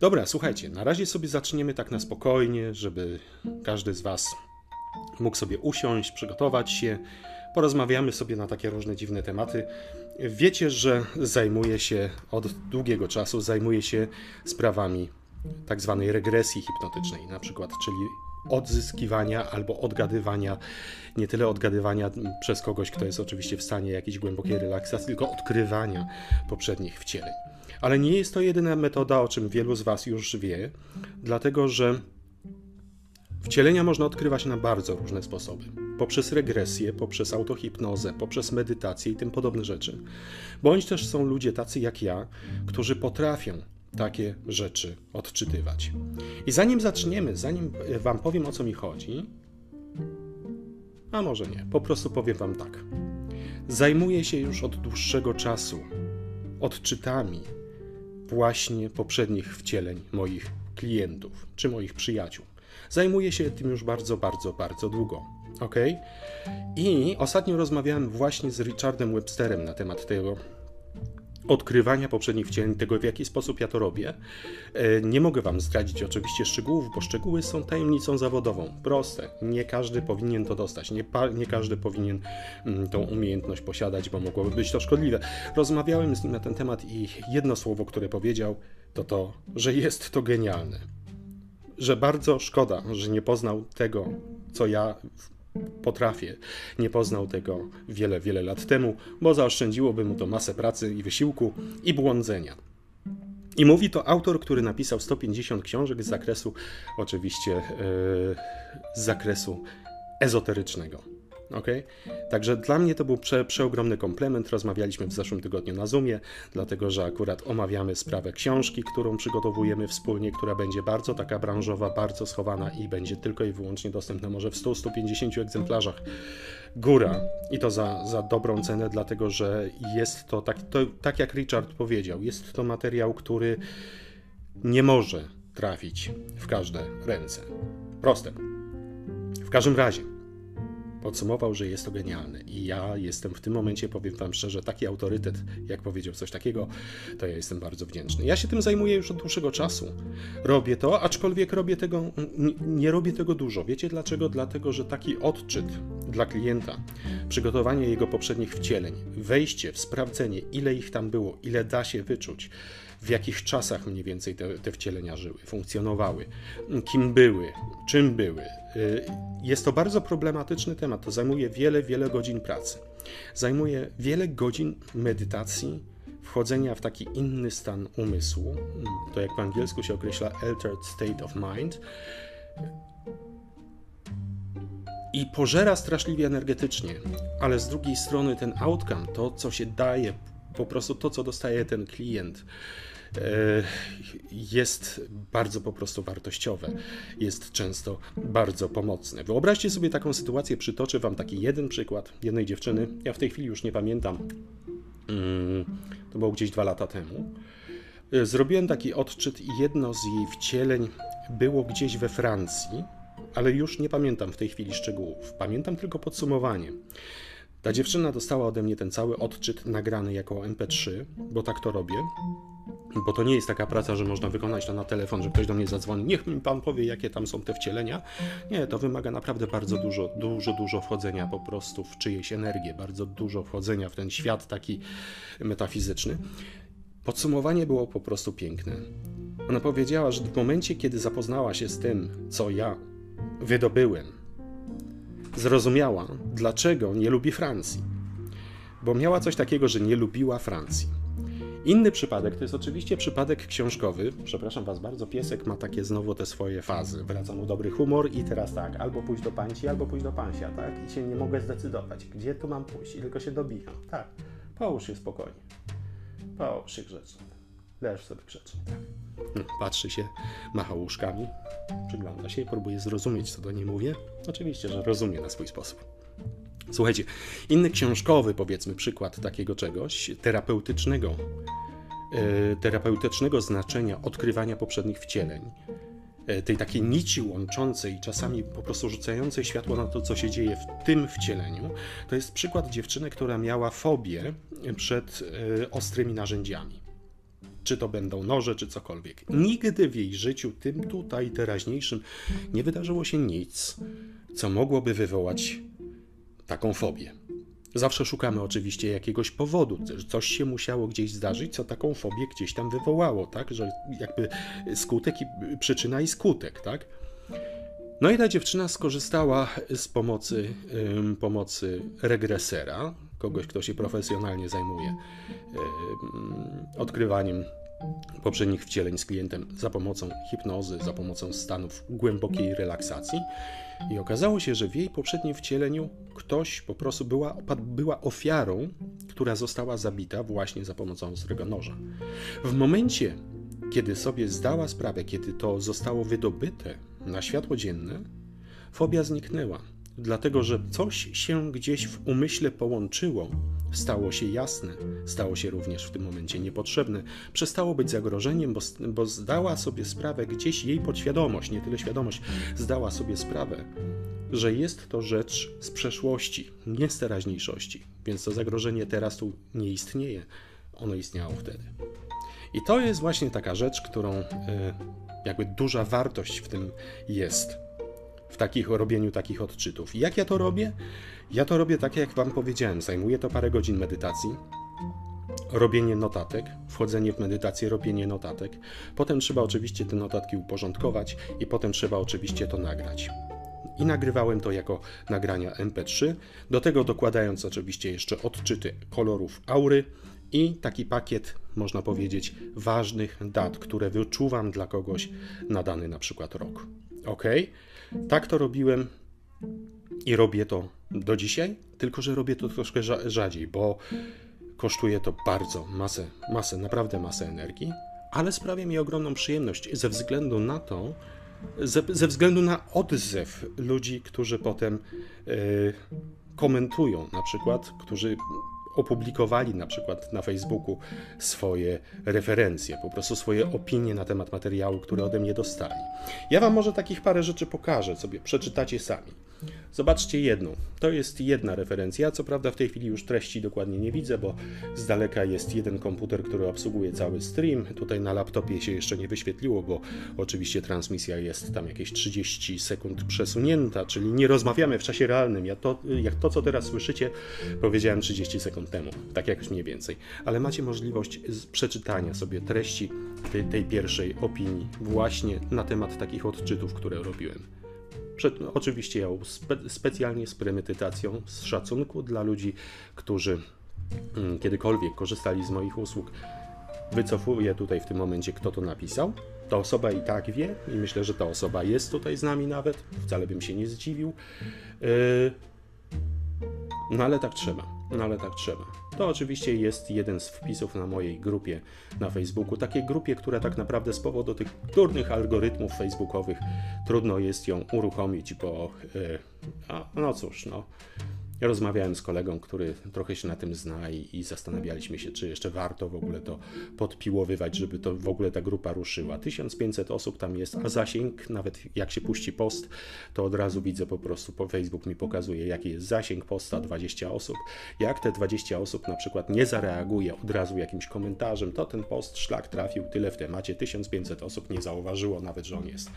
Dobra, słuchajcie, na razie sobie zaczniemy tak na spokojnie, żeby każdy z Was mógł sobie usiąść, przygotować się. Porozmawiamy sobie na takie różne dziwne tematy. Wiecie, że zajmuję się od długiego czasu, zajmuję się sprawami tak zwanej regresji hipnotycznej, na przykład, czyli odzyskiwania albo odgadywania, nie tyle odgadywania przez kogoś, kto jest oczywiście w stanie jakiejś głębokiej relaksacji, tylko odkrywania poprzednich wcieleń. Ale nie jest to jedyna metoda, o czym wielu z Was już wie, dlatego że wcielenia można odkrywać na bardzo różne sposoby. Poprzez regresję, poprzez autohipnozę, poprzez medytację i tym podobne rzeczy. Bądź też są ludzie tacy jak ja, którzy potrafią takie rzeczy odczytywać. I zanim zaczniemy, zanim Wam powiem o co mi chodzi, a może nie, po prostu powiem Wam tak. Zajmuję się już od dłuższego czasu odczytami właśnie poprzednich wcieleń moich klientów czy moich przyjaciół. Zajmuję się tym już bardzo, bardzo, bardzo długo. Ok? I ostatnio rozmawiałem właśnie z Richardem Websterem na temat tego, odkrywania poprzednich wcieleń, tego w jaki sposób ja to robię. E, nie mogę Wam zdradzić oczywiście szczegółów, bo szczegóły są tajemnicą zawodową. Proste. Nie każdy powinien to dostać. Nie, nie każdy powinien mm, tą umiejętność posiadać, bo mogłoby być to szkodliwe. Rozmawiałem z nim na ten temat i jedno słowo, które powiedział, to to, że jest to genialne. Że bardzo szkoda, że nie poznał tego, co ja potrafię. Nie poznał tego wiele, wiele lat temu, bo zaoszczędziłoby mu to masę pracy i wysiłku i błądzenia. I mówi to autor, który napisał 150 książek z zakresu, oczywiście, yy, z zakresu ezoterycznego. Okay? Także dla mnie to był prze, przeogromny komplement. Rozmawialiśmy w zeszłym tygodniu na Zoomie, dlatego że akurat omawiamy sprawę książki, którą przygotowujemy wspólnie, która będzie bardzo taka branżowa, bardzo schowana i będzie tylko i wyłącznie dostępna może w 100-150 egzemplarzach. Góra i to za, za dobrą cenę, dlatego że jest to tak, to, tak jak Richard powiedział, jest to materiał, który nie może trafić w każde ręce. Proste. W każdym razie, podsumował, że jest to genialne. I ja jestem w tym momencie, powiem Wam szczerze, taki autorytet, jak powiedział coś takiego, to ja jestem bardzo wdzięczny. Ja się tym zajmuję już od dłuższego czasu. Robię to, aczkolwiek robię tego, nie robię tego dużo. Wiecie dlaczego? Dlatego, że taki odczyt dla klienta, przygotowanie jego poprzednich wcieleń, wejście w sprawdzenie, ile ich tam było, ile da się wyczuć, w jakich czasach mniej więcej te, te wcielenia żyły, funkcjonowały, kim były, czym były. Y, jest to bardzo problematyczny temat. To zajmuje wiele, wiele godzin pracy. Zajmuje wiele godzin medytacji, wchodzenia w taki inny stan umysłu. To jak po angielsku się określa altered state of mind. I pożera straszliwie energetycznie, ale z drugiej strony ten outcome, to co się daje, po prostu to co dostaje ten klient, E, jest bardzo po prostu wartościowe, jest często bardzo pomocne. Wyobraźcie sobie taką sytuację, przytoczę Wam taki jeden przykład jednej dziewczyny. Ja w tej chwili już nie pamiętam, mm, to było gdzieś dwa lata temu. E, zrobiłem taki odczyt i jedno z jej wcieleń było gdzieś we Francji, ale już nie pamiętam w tej chwili szczegółów. Pamiętam tylko podsumowanie. Ta dziewczyna dostała ode mnie ten cały odczyt nagrany jako MP3, bo tak to robię. Bo to nie jest taka praca, że można wykonać to na telefon, że ktoś do mnie zadzwoni, niech mi pan powie, jakie tam są te wcielenia. Nie, to wymaga naprawdę bardzo dużo, dużo, dużo wchodzenia po prostu w czyjeś energię, bardzo dużo wchodzenia w ten świat taki metafizyczny. Podsumowanie było po prostu piękne. Ona powiedziała, że w momencie, kiedy zapoznała się z tym, co ja wydobyłem, zrozumiała, dlaczego nie lubi Francji. Bo miała coś takiego, że nie lubiła Francji. Inny przypadek to jest oczywiście przypadek książkowy. Przepraszam Was bardzo, piesek ma takie znowu te swoje fazy. Wraca mu dobry humor i teraz tak, albo pójść do pańci, albo pójść do pansia, tak? I się nie mogę zdecydować, gdzie tu mam pójść i tylko się dobijam. Tak, połóż się spokojnie. Połóż się grzecznie. Leż sobie grzecznie, tak. Hmm, patrzy się, macha łóżkami, przygląda się i próbuje zrozumieć, co do niej mówię. Oczywiście, że rozumie na swój sposób. Słuchajcie, inny książkowy, powiedzmy, przykład takiego czegoś, terapeutycznego, e, terapeutycznego znaczenia odkrywania poprzednich wcieleń, e, tej takiej nici łączącej, czasami po prostu rzucającej światło na to, co się dzieje w tym wcieleniu, to jest przykład dziewczyny, która miała fobię przed e, ostrymi narzędziami. Czy to będą noże, czy cokolwiek. Nigdy w jej życiu, tym tutaj teraźniejszym, nie wydarzyło się nic, co mogłoby wywołać taką fobię. Zawsze szukamy oczywiście jakiegoś powodu, coś się musiało gdzieś zdarzyć, co taką fobię gdzieś tam wywołało, tak? Że jakby skutek i przyczyna i skutek, tak? No i ta dziewczyna skorzystała z pomocy, pomocy regresera, kogoś, kto się profesjonalnie zajmuje odkrywaniem poprzednich wcieleń z klientem za pomocą hipnozy, za pomocą stanów głębokiej relaksacji. I okazało się, że w jej poprzednim wcieleniu ktoś po prostu była, była ofiarą, która została zabita właśnie za pomocą ostrego noża. W momencie, kiedy sobie zdała sprawę, kiedy to zostało wydobyte na światło dzienne, fobia zniknęła, dlatego że coś się gdzieś w umyśle połączyło, stało się jasne, stało się również w tym momencie niepotrzebne, przestało być zagrożeniem, bo, bo zdała sobie sprawę, gdzieś jej podświadomość, nie tyle świadomość, zdała sobie sprawę, że jest to rzecz z przeszłości, nie z teraźniejszości, więc to zagrożenie teraz tu nie istnieje, ono istniało wtedy. I to jest właśnie taka rzecz, którą e, jakby duża wartość w tym jest, w takich robieniu takich odczytów. Jak ja to robię? Ja to robię tak, jak Wam powiedziałem. Zajmuje to parę godzin medytacji, robienie notatek, wchodzenie w medytację, robienie notatek. Potem trzeba oczywiście te notatki uporządkować i potem trzeba oczywiście to nagrać. I nagrywałem to jako nagrania MP3, do tego dokładając oczywiście jeszcze odczyty kolorów aury i taki pakiet, można powiedzieć, ważnych dat, które wyczuwam dla kogoś na dany na przykład rok. Ok? Tak to robiłem i robię to do dzisiaj, tylko że robię to troszkę rzadziej, bo kosztuje to bardzo masę, masę, naprawdę masę energii, ale sprawia mi ogromną przyjemność ze względu na to, ze, ze względu na odzew ludzi, którzy potem yy, komentują, na przykład, którzy opublikowali na przykład na Facebooku swoje referencje, po prostu swoje opinie na temat materiału, które ode mnie dostali. Ja Wam może takich parę rzeczy pokażę, sobie przeczytacie sami. Zobaczcie jedną. To jest jedna referencja. Co prawda w tej chwili już treści dokładnie nie widzę, bo z daleka jest jeden komputer, który obsługuje cały stream. Tutaj na laptopie się jeszcze nie wyświetliło, bo oczywiście transmisja jest tam jakieś 30 sekund przesunięta, czyli nie rozmawiamy w czasie realnym. Ja to, jak to, co teraz słyszycie, powiedziałem 30 sekund temu. Tak jakoś mniej więcej. Ale macie możliwość przeczytania sobie treści tej, tej pierwszej opinii właśnie na temat takich odczytów, które robiłem. Przed, oczywiście ja spe, specjalnie z premedytacją, z szacunku dla ludzi, którzy mm, kiedykolwiek korzystali z moich usług. Wycofuję tutaj w tym momencie, kto to napisał. Ta osoba i tak wie, i myślę, że ta osoba jest tutaj z nami nawet. Wcale bym się nie zdziwił. Yy, no ale tak trzeba. No ale tak trzeba. To oczywiście jest jeden z wpisów na mojej grupie na Facebooku. Takiej grupie, która tak naprawdę z powodu tych durnych algorytmów facebookowych trudno jest ją uruchomić, bo a, no cóż, no Rozmawiałem z kolegą, który trochę się na tym zna i, i, zastanawialiśmy się, czy jeszcze warto w ogóle to podpiłowywać, żeby to w ogóle ta grupa ruszyła. 1500 osób tam jest, a zasięg, nawet jak się puści post, to od razu widzę po prostu, po Facebook mi pokazuje, jaki jest zasięg posta, 20 osób. Jak te 20 osób na przykład nie zareaguje od razu jakimś komentarzem, to ten post szlak trafił, tyle w temacie, 1500 osób nie zauważyło nawet, że on jest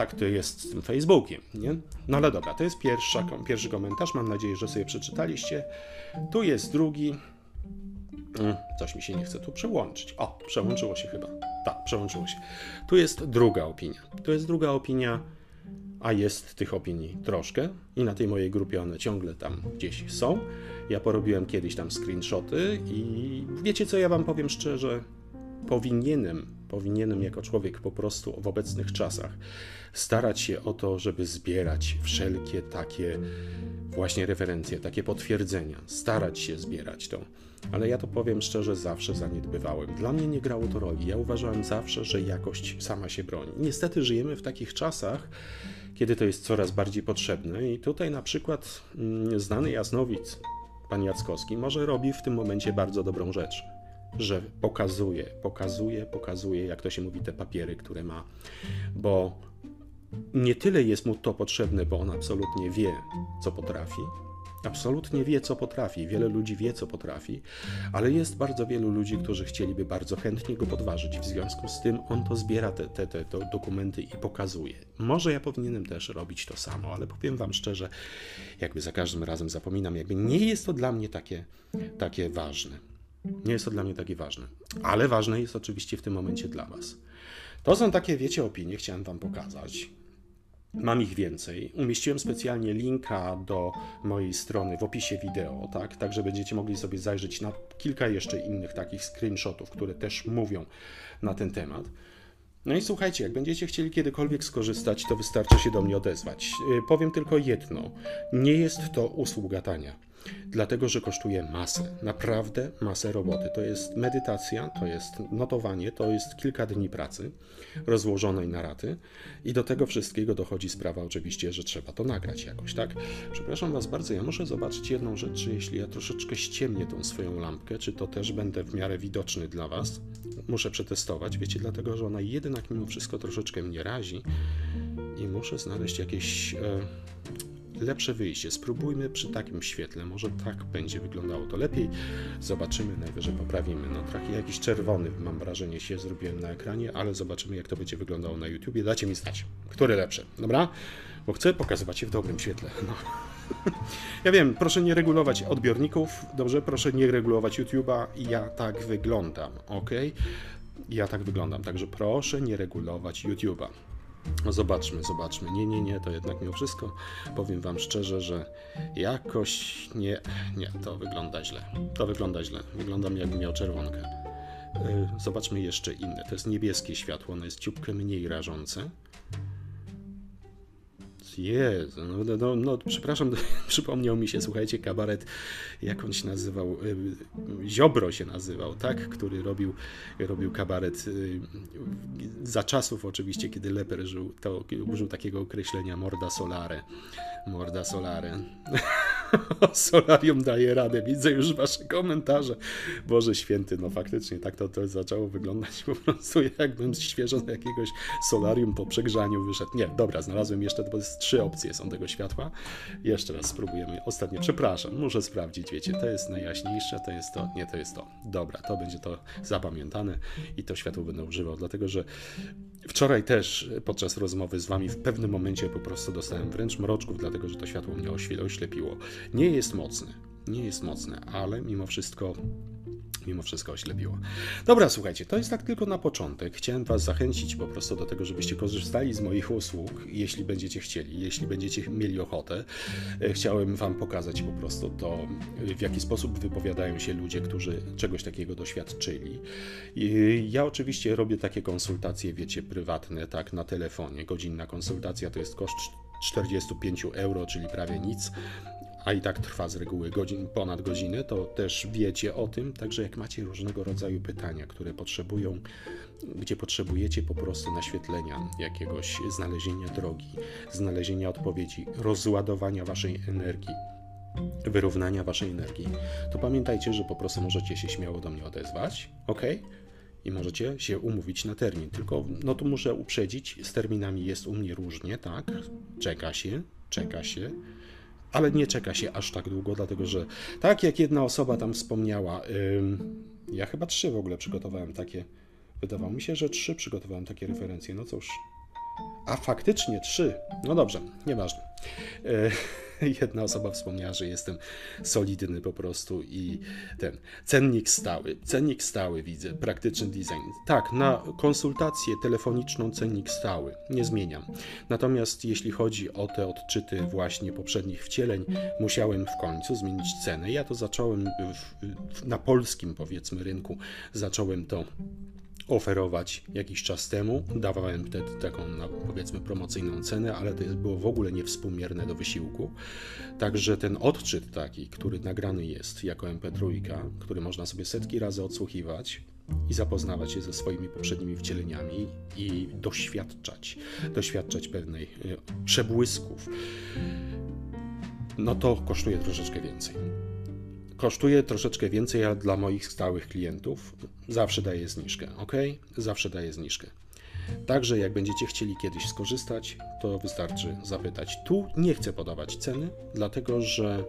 tak to jest z tym Facebookiem, nie? No ale dobra, to jest pierwsza, pierwszy komentarz, mam nadzieję, że sobie przeczytaliście. Tu jest drugi. Mm, coś mi się nie chce tu przełączyć. O, przełączyło się chyba. Tak, przełączyło się. Tu jest druga opinia. Tu jest druga opinia, a jest tych opinii troszkę i na tej mojej grupie one ciągle tam gdzieś są. Ja porobiłem kiedyś tam screenshoty i wiecie co ja wam powiem szczerze, powinienem, powinienem jako człowiek po prostu w obecnych czasach starać się o to, żeby zbierać wszelkie takie właśnie referencje, takie potwierdzenia, starać się zbierać to. Ale ja to powiem szczerze, zawsze zaniedbywałem. Dla mnie nie grało to roli. Ja uważałem zawsze, że jakość sama się broni. Niestety żyjemy w takich czasach, kiedy to jest coraz bardziej potrzebne, i tutaj na przykład mm, znany jasnowic, pan Jackowski, może robi w tym momencie bardzo dobrą rzecz że pokazuje, pokazuje, pokazuje, jak to się mówi, te papiery, które ma, bo nie tyle jest mu to potrzebne, bo on absolutnie wie, co potrafi, absolutnie wie, co potrafi. Wiele ludzi wie, co potrafi, ale jest bardzo wielu ludzi, którzy chcieliby bardzo chętnie go podważyć. W związku z tym on to zbiera te, te, te, te dokumenty i pokazuje. Może ja powinienem też robić to samo, ale powiem Wam szczerze, jakby za każdym razem zapominam, jakby nie jest to dla mnie takie, takie ważne. Nie jest to dla mnie takie ważne, ale ważne jest oczywiście w tym momencie dla Was. To są takie, wiecie, opinie, chciałem Wam pokazać. Mam ich więcej. Umieściłem specjalnie linka do mojej strony w opisie wideo, tak? Także będziecie mogli sobie zajrzeć na kilka jeszcze innych takich screenshotów, które też mówią na ten temat. No i słuchajcie, jak będziecie chcieli kiedykolwiek skorzystać, to wystarczy się do mnie odezwać. Yy, powiem tylko jedno: nie jest to usługa tania dlatego że kosztuje masę, naprawdę masę roboty. To jest medytacja, to jest notowanie, to jest kilka dni pracy rozłożonej na raty i do tego wszystkiego dochodzi sprawa oczywiście, że trzeba to nagrać jakoś, tak? Przepraszam Was bardzo, ja muszę zobaczyć jedną rzecz, czy jeśli ja troszeczkę ściemnię tą swoją lampkę, czy to też będę w miarę widoczny dla Was. Muszę przetestować, wiecie, dlatego że ona jednak mimo wszystko troszeczkę mnie razi i muszę znaleźć jakieś... E, lepsze wyjście. Spróbujmy przy takim świetle, może tak będzie wyglądało to lepiej. Zobaczymy, najwyżej poprawimy. No taki jakiś czerwony, mam wrażenie, się zrobiłem na ekranie, ale zobaczymy, jak to będzie wyglądało na YouTubie. Dajcie mi znać, które lepsze, dobra? Bo chcę pokazywać się w dobrym świetle. No. Ja wiem, proszę nie regulować odbiorników, dobrze? Proszę nie regulować YouTube'a. Ja tak wyglądam, ok? Ja tak wyglądam, także proszę nie regulować YouTube'a. No zobaczmy, zobaczmy. Nie, nie, nie, to jednak mimo wszystko powiem Wam szczerze, że jakoś nie, nie, to wygląda źle. To wygląda źle. Wyglądam jakbym miał czerwonkę. Y, zobaczmy jeszcze inne. To jest niebieskie światło, ono jest ciupkę mniej rażące. Jezu, no, no, no, no przepraszam, przypomniał mi się, słuchajcie, kabaret, jak on się nazywał, y, Ziobro się nazywał, tak, który robił, robił kabaret y, za czasów oczywiście, kiedy Leper żył, to użył takiego określenia morda solare, morda solare. Solarium daje radę. Widzę już wasze komentarze. Boże święty, no faktycznie tak to, to zaczęło wyglądać po prostu jakbym świeżo z jakiegoś solarium po przegrzaniu wyszedł. Nie, dobra, znalazłem jeszcze, bo jest trzy opcje są tego światła. Jeszcze raz spróbujemy. Ostatnie, przepraszam, muszę sprawdzić, wiecie, to jest najjaśniejsze, to jest to, nie, to jest to. Dobra, to będzie to zapamiętane i to światło będę używał, dlatego że Wczoraj też podczas rozmowy z wami w pewnym momencie po prostu dostałem wręcz mroczków, dlatego że to światło mnie oślepiło. Nie jest mocne, nie jest mocne, ale mimo wszystko mimo wszystko oślepiło. Dobra, słuchajcie, to jest tak tylko na początek. Chciałem Was zachęcić po prostu do tego, żebyście korzystali z moich usług, jeśli będziecie chcieli, jeśli będziecie mieli ochotę. E, chciałem Wam pokazać po prostu to, w jaki sposób wypowiadają się ludzie, którzy czegoś takiego doświadczyli. Ja oczywiście robię takie konsultacje, wiecie, prywatne, tak, na telefonie. Godzinna konsultacja to jest koszt 45 euro, czyli prawie nic a i tak trwa z reguły godzin, ponad godzinę, to też wiecie o tym. Także jak macie różnego rodzaju pytania, które potrzebują, gdzie potrzebujecie po prostu naświetlenia jakiegoś, znalezienia drogi, znalezienia odpowiedzi, rozładowania waszej energii, wyrównania waszej energii, to pamiętajcie, że po prostu możecie się śmiało do mnie odezwać, ok? I możecie się umówić na termin. Tylko, no tu muszę uprzedzić, z terminami jest u mnie różnie, tak? Czeka się, czeka się ale nie czeka się aż tak długo, dlatego że tak jak jedna osoba tam wspomniała, ja chyba trzy w ogóle przygotowałem takie. Wydawało mi się, że trzy przygotowałem takie referencje. No cóż. A faktycznie trzy. No dobrze, nieważne. E, jedna osoba wspomniała, że jestem solidny po prostu i ten cennik stały. Cennik stały widzę, praktyczny design. Tak, na konsultację telefoniczną cennik stały. Nie zmieniam. Natomiast jeśli chodzi o te odczyty właśnie poprzednich wcieleń, musiałem w końcu zmienić cenę. Ja to zacząłem w, w, na polskim powiedzmy rynku, zacząłem to oferować jakiś czas temu. Dawałem wtedy taką, powiedzmy, promocyjną cenę, ale to było w ogóle niewspółmierne do wysiłku. Także ten odczyt taki, który nagrany jest jako MP3, który można sobie setki razy odsłuchiwać, i zapoznawać się ze swoimi poprzednimi wcieleniami i doświadczać, doświadczać pewnej e, przebłysków, no to kosztuje troszeczkę więcej. Kosztuje troszeczkę więcej, ale dla moich stałych klientów zawsze daję zniżkę, ok? Zawsze daję zniżkę. Także jak będziecie chcieli kiedyś skorzystać, to wystarczy zapytać. Tu nie chcę podawać ceny, dlatego że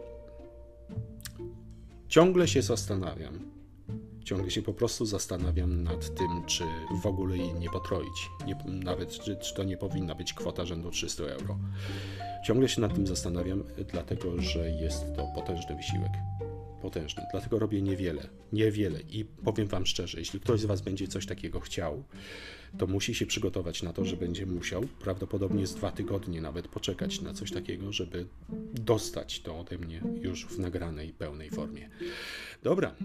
Ciągle się zastanawiam. Ciągle się po prostu zastanawiam nad tym, czy w ogóle jej nie potroić. Nie, nawet, czy, czy to nie powinna być kwota rzędu 300 euro. Ciągle się nad tym zastanawiam, dlatego że jest to potężny wysiłek. Potężny. Dlatego robię niewiele. Niewiele. I powiem Wam szczerze, jeśli ktoś z Was będzie coś takiego chciał, to musi się przygotować na to, że będzie musiał prawdopodobnie z dwa tygodnie nawet poczekać na coś takiego, żeby dostać to ode mnie już w nagranej, pełnej formie. Dobra,